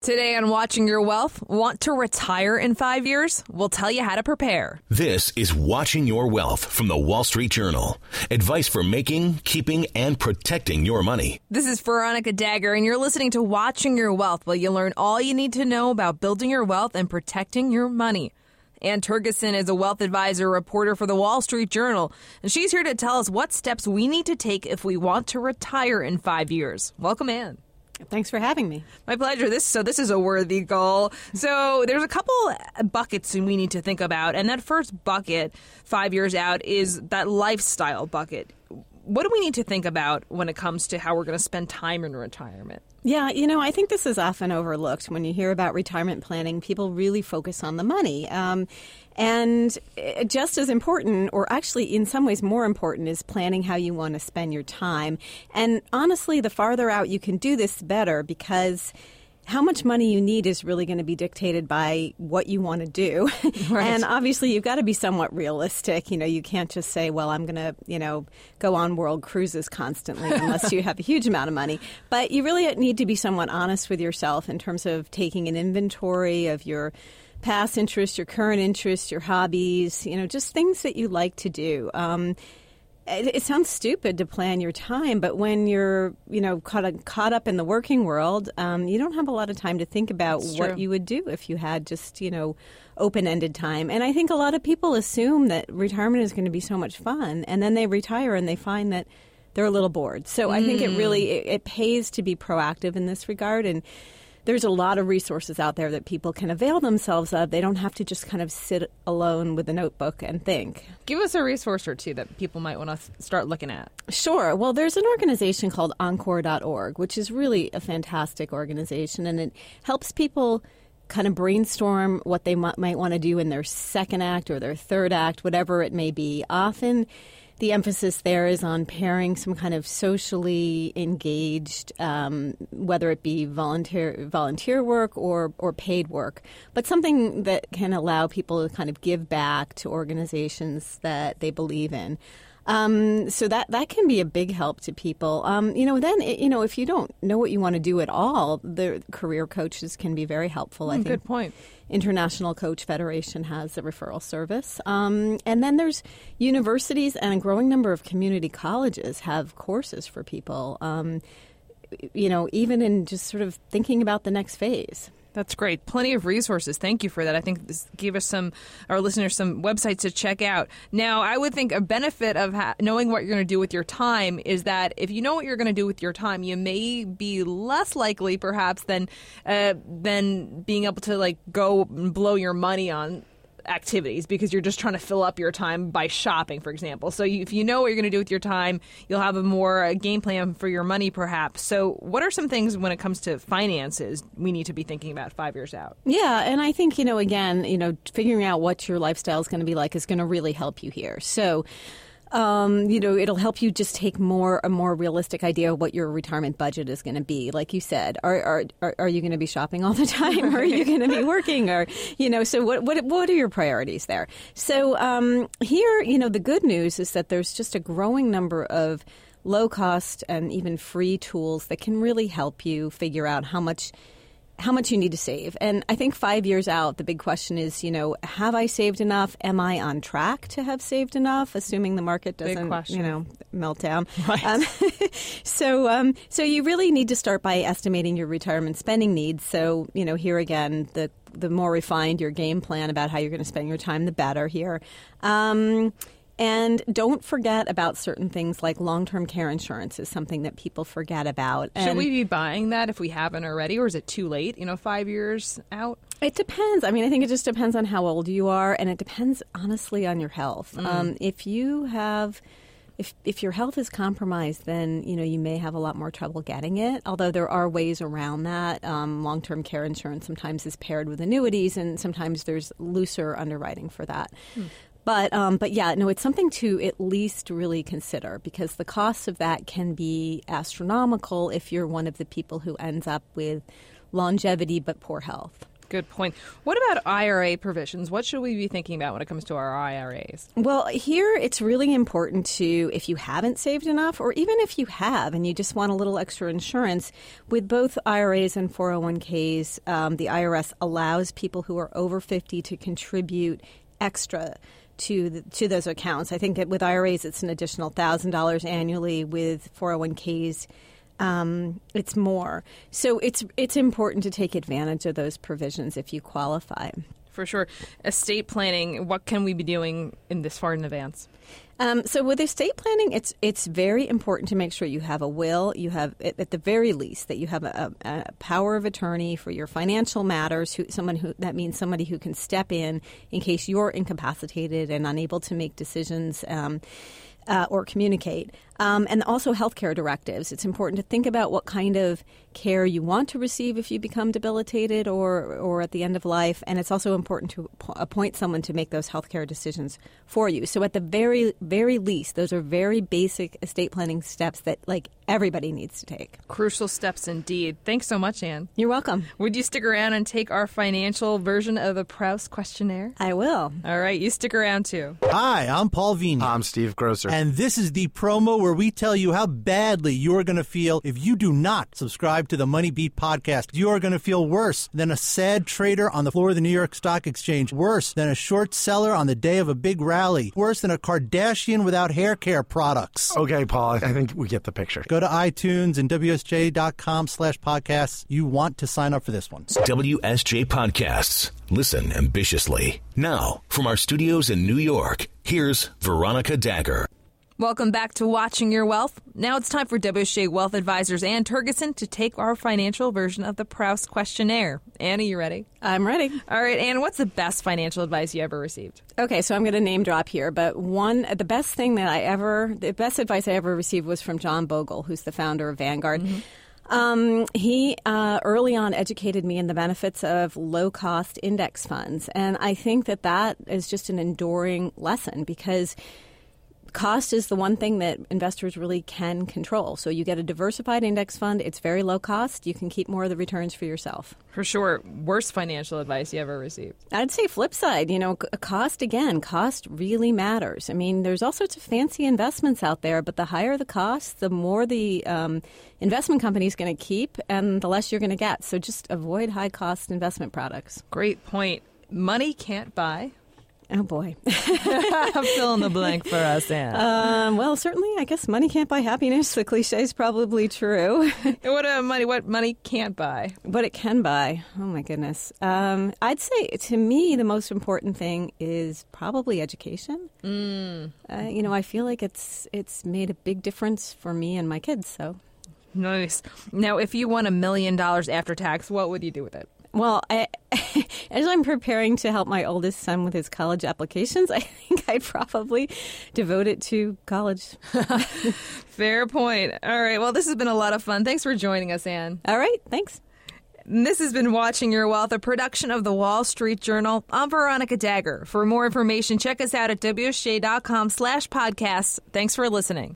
Today on Watching Your Wealth, want to retire in five years? We'll tell you how to prepare. This is Watching Your Wealth from the Wall Street Journal. Advice for making, keeping, and protecting your money. This is Veronica Dagher, and you're listening to Watching Your Wealth, where you learn all you need to know about building your wealth and protecting your money. Anne Tergesen is a wealth advisor reporter for the Wall Street Journal, and she's here to tell us what steps we need to take if we want to retire in five years. Welcome, Anne. Thanks for having me. My pleasure. This so this is a worthy goal. So there's a couple buckets we need to think about, and that first bucket, five years out, is that lifestyle bucket. What do we need to think about when it comes to how we're going to spend time in retirement? Yeah, you know, I think this is often overlooked when you hear about retirement planning. People really focus on the money. Um, and eh, just as important, or actually in some ways more important, is planning how you want to spend your time. And honestly, the farther out you can do this, better because how much money you need is really going to be dictated by what you want to do. Right. and obviously, you've got to be somewhat realistic. You know, you can't just say, well, I'm going to, you know, go on world cruises constantly unless you have a huge amount of money. But you really need to be somewhat honest with yourself in terms of taking an inventory of your past interests, your current interests, your hobbies, you know, just things that you like to do. Um, it, it, sounds stupid to plan your time, but when you're, you know, caught, caught up in the working world, um, you don't have a lot of time to think about what you would do if you had just, you know, open-ended time. And I think a lot of people assume that retirement is going to be so much fun, and then they retire and they find that they're a little bored. So mm. I think it really mm. it, it pays to be proactive in this regard and there's a lot of resources out there that people can avail themselves of. They don't have to just kind of sit alone with a notebook and think. Give us a resource or two that people might want to start looking at. Sure. Well, there's an organization called Encore.org, which is really a fantastic organization, and it helps people kind of brainstorm what they might want to do in their second act or their third act, whatever it may be. Often, the emphasis there is on pairing some kind of socially engaged, um, whether it be volunteer volunteer work or or paid work, but something that can allow people to kind of give back to organizations that they believe in. Um, so that that can be a big help to people. Um, you know, then you know if you don't know what you want to do at all, the career coaches can be very helpful. Mm, I think. Good point. International Coach Federation has a referral service, um, and then there's universities and a growing number of community colleges have courses for people. Um, you know, even in just sort of thinking about the next phase. That's great. Plenty of resources. Thank you for that. I think this gave us some, our listeners, some websites to check out. Now, I would think a benefit of ha- knowing what you're going to do with your time is that if you know what you're going to do with your time, you may be less likely, perhaps, than uh, than being able to like go and blow your money on activities because you're just trying to fill up your time by shopping, for example. So you, if you know what you're going to do with your time, you'll have a more uh, game plan for your money, perhaps. So, what are some things when it comes to finances we need to be thinking about five years out? Yeah, and I think you know, again, you know, figuring out what your lifestyle is going to be like is going to really help you here. So um, you know, it'll help you just take more a more realistic idea of what your retirement budget is going to be. Like you said, are are are, you going to be shopping all the time? or are you going to be working? Or you know, so what what what are your priorities there? So um, here, you know, the good news is that there's just a growing number of low cost and even free tools that can really help you figure out how much how much you need to save. And I think five years out, the big question is, you know, have I saved enough? Am I on track to have saved enough? Assuming the market doesn't, you know, melt down. Right. Um, so, um, so you really need to start by estimating your retirement spending needs. So, you know, here again, the the more refined your game plan about how you're going to spend your time, the better. Here. Um, and don't forget about certain things like long term care insurance is something that people forget about. And Should we be buying that if we haven't already, or is it too late, you know, five years out? It depends. I mean, I think it just depends on how old you are, and it depends, honestly, on your health. Mm. Um, if you have if if your health is compromised, then you know you may have a lot more trouble getting it. Although there are ways around that. Um, Long term care insurance sometimes is paired with annuities, and sometimes there's looser underwriting for that. Hmm. But um, but yeah, no, it's something to at least really consider because the cost of that can be astronomical if you're one of the people who ends up with longevity but poor health. Good point. What about IRA provisions? What should we be thinking about when it comes to our IRAs? Well, here it's really important to, if you haven't saved enough, or even if you have and you just want a little extra insurance, with both IRAs and 401ks, um, the IRS allows people who are over 50 to contribute extra to the, to those accounts. I think with IRAs it's an additional thousand dollars annually. With 401ks, um, it's more. So it's it's important to take advantage of those provisions if you qualify. For sure. Estate planning, what can we be doing in this far in advance? Um, so with estate planning, it's it's very important to make sure you have a will. You have at the very least that you have a, a power of attorney for your financial matters. Who, someone who that means somebody who can step in in case you're incapacitated and unable to make decisions. Um, uh, or communicate. Um, and also healthcare directives. It's important to think about what kind of care you want to receive if you become debilitated or, or at the end of life. And it's also important to appoint someone to make those healthcare decisions for you. So at the very, very least, those are very basic estate planning steps that like everybody needs to take. Crucial steps indeed. Thanks so much, Anne. You're welcome. Would you stick around and take our financial version of the Proust questionnaire? I will. All right, you stick around too. Hi, I'm Paul Vigna. I'm Steve Grocer. And this is the promo where we tell you how badly you're going to feel if you do not subscribe to the Money Beat podcast. You are going to feel worse than a sad trader on the floor of the New York Stock Exchange, worse than a short seller on the day of a big rally, worse than a Kardashian without hair care products. Okay, Paul, I think we get the picture. Go to iTunes and WSJ.com slash podcasts. You want to sign up for this one. WSJ Podcasts. Listen ambitiously. Now, from our studios in New York, here's Veronica Dagher. Welcome back to Watching Your Wealth. Now it's time for WSJ Wealth Advisors Anne Tergesen to take our financial version of the Proust questionnaire. Annie, you ready? I'm ready. All right, Anne, what's the best financial advice you ever received? Okay, so I'm going to name drop here, but one, the best thing that I ever, the best advice I ever received was from John Bogle, who's the founder of Vanguard. Mm-hmm. Um, he uh, early on educated me in the benefits of low cost index funds. And I think that that is just an enduring lesson because cost is the one thing that investors really can control. So you get a diversified index fund, it's very low cost, you can keep more of the returns for yourself. For sure. Worst financial advice you ever received? I'd say flip side, you know, cost again, cost really matters. I mean, there's all sorts of fancy investments out there, but the higher the cost, the more the um, investment company is going to keep and the less you're going to get. So just avoid high cost investment products. Great point. Money can't buy Oh boy, fill in the blank for us, Anne. Um, well, certainly, I guess money can't buy happiness. The cliche is probably true. what uh, money? What money can't buy? What it can buy? Oh my goodness. Um, I'd say to me the most important thing is probably education. Mm. Uh, you know, I feel like it's it's made a big difference for me and my kids. So nice. Now, if you won a million dollars after tax, what would you do with it? Well, I, as I'm preparing to help my oldest son with his college applications, I think I'd probably devote it to college. Fair point. All right. Well, this has been a lot of fun. Thanks for joining us, Anne. All right. Thanks. And this has been Watching Your Wealth, a production of the Wall Street Journal. I'm Veronica Dagher. For more information, check us out at WSJ.com slash podcasts. Thanks for listening.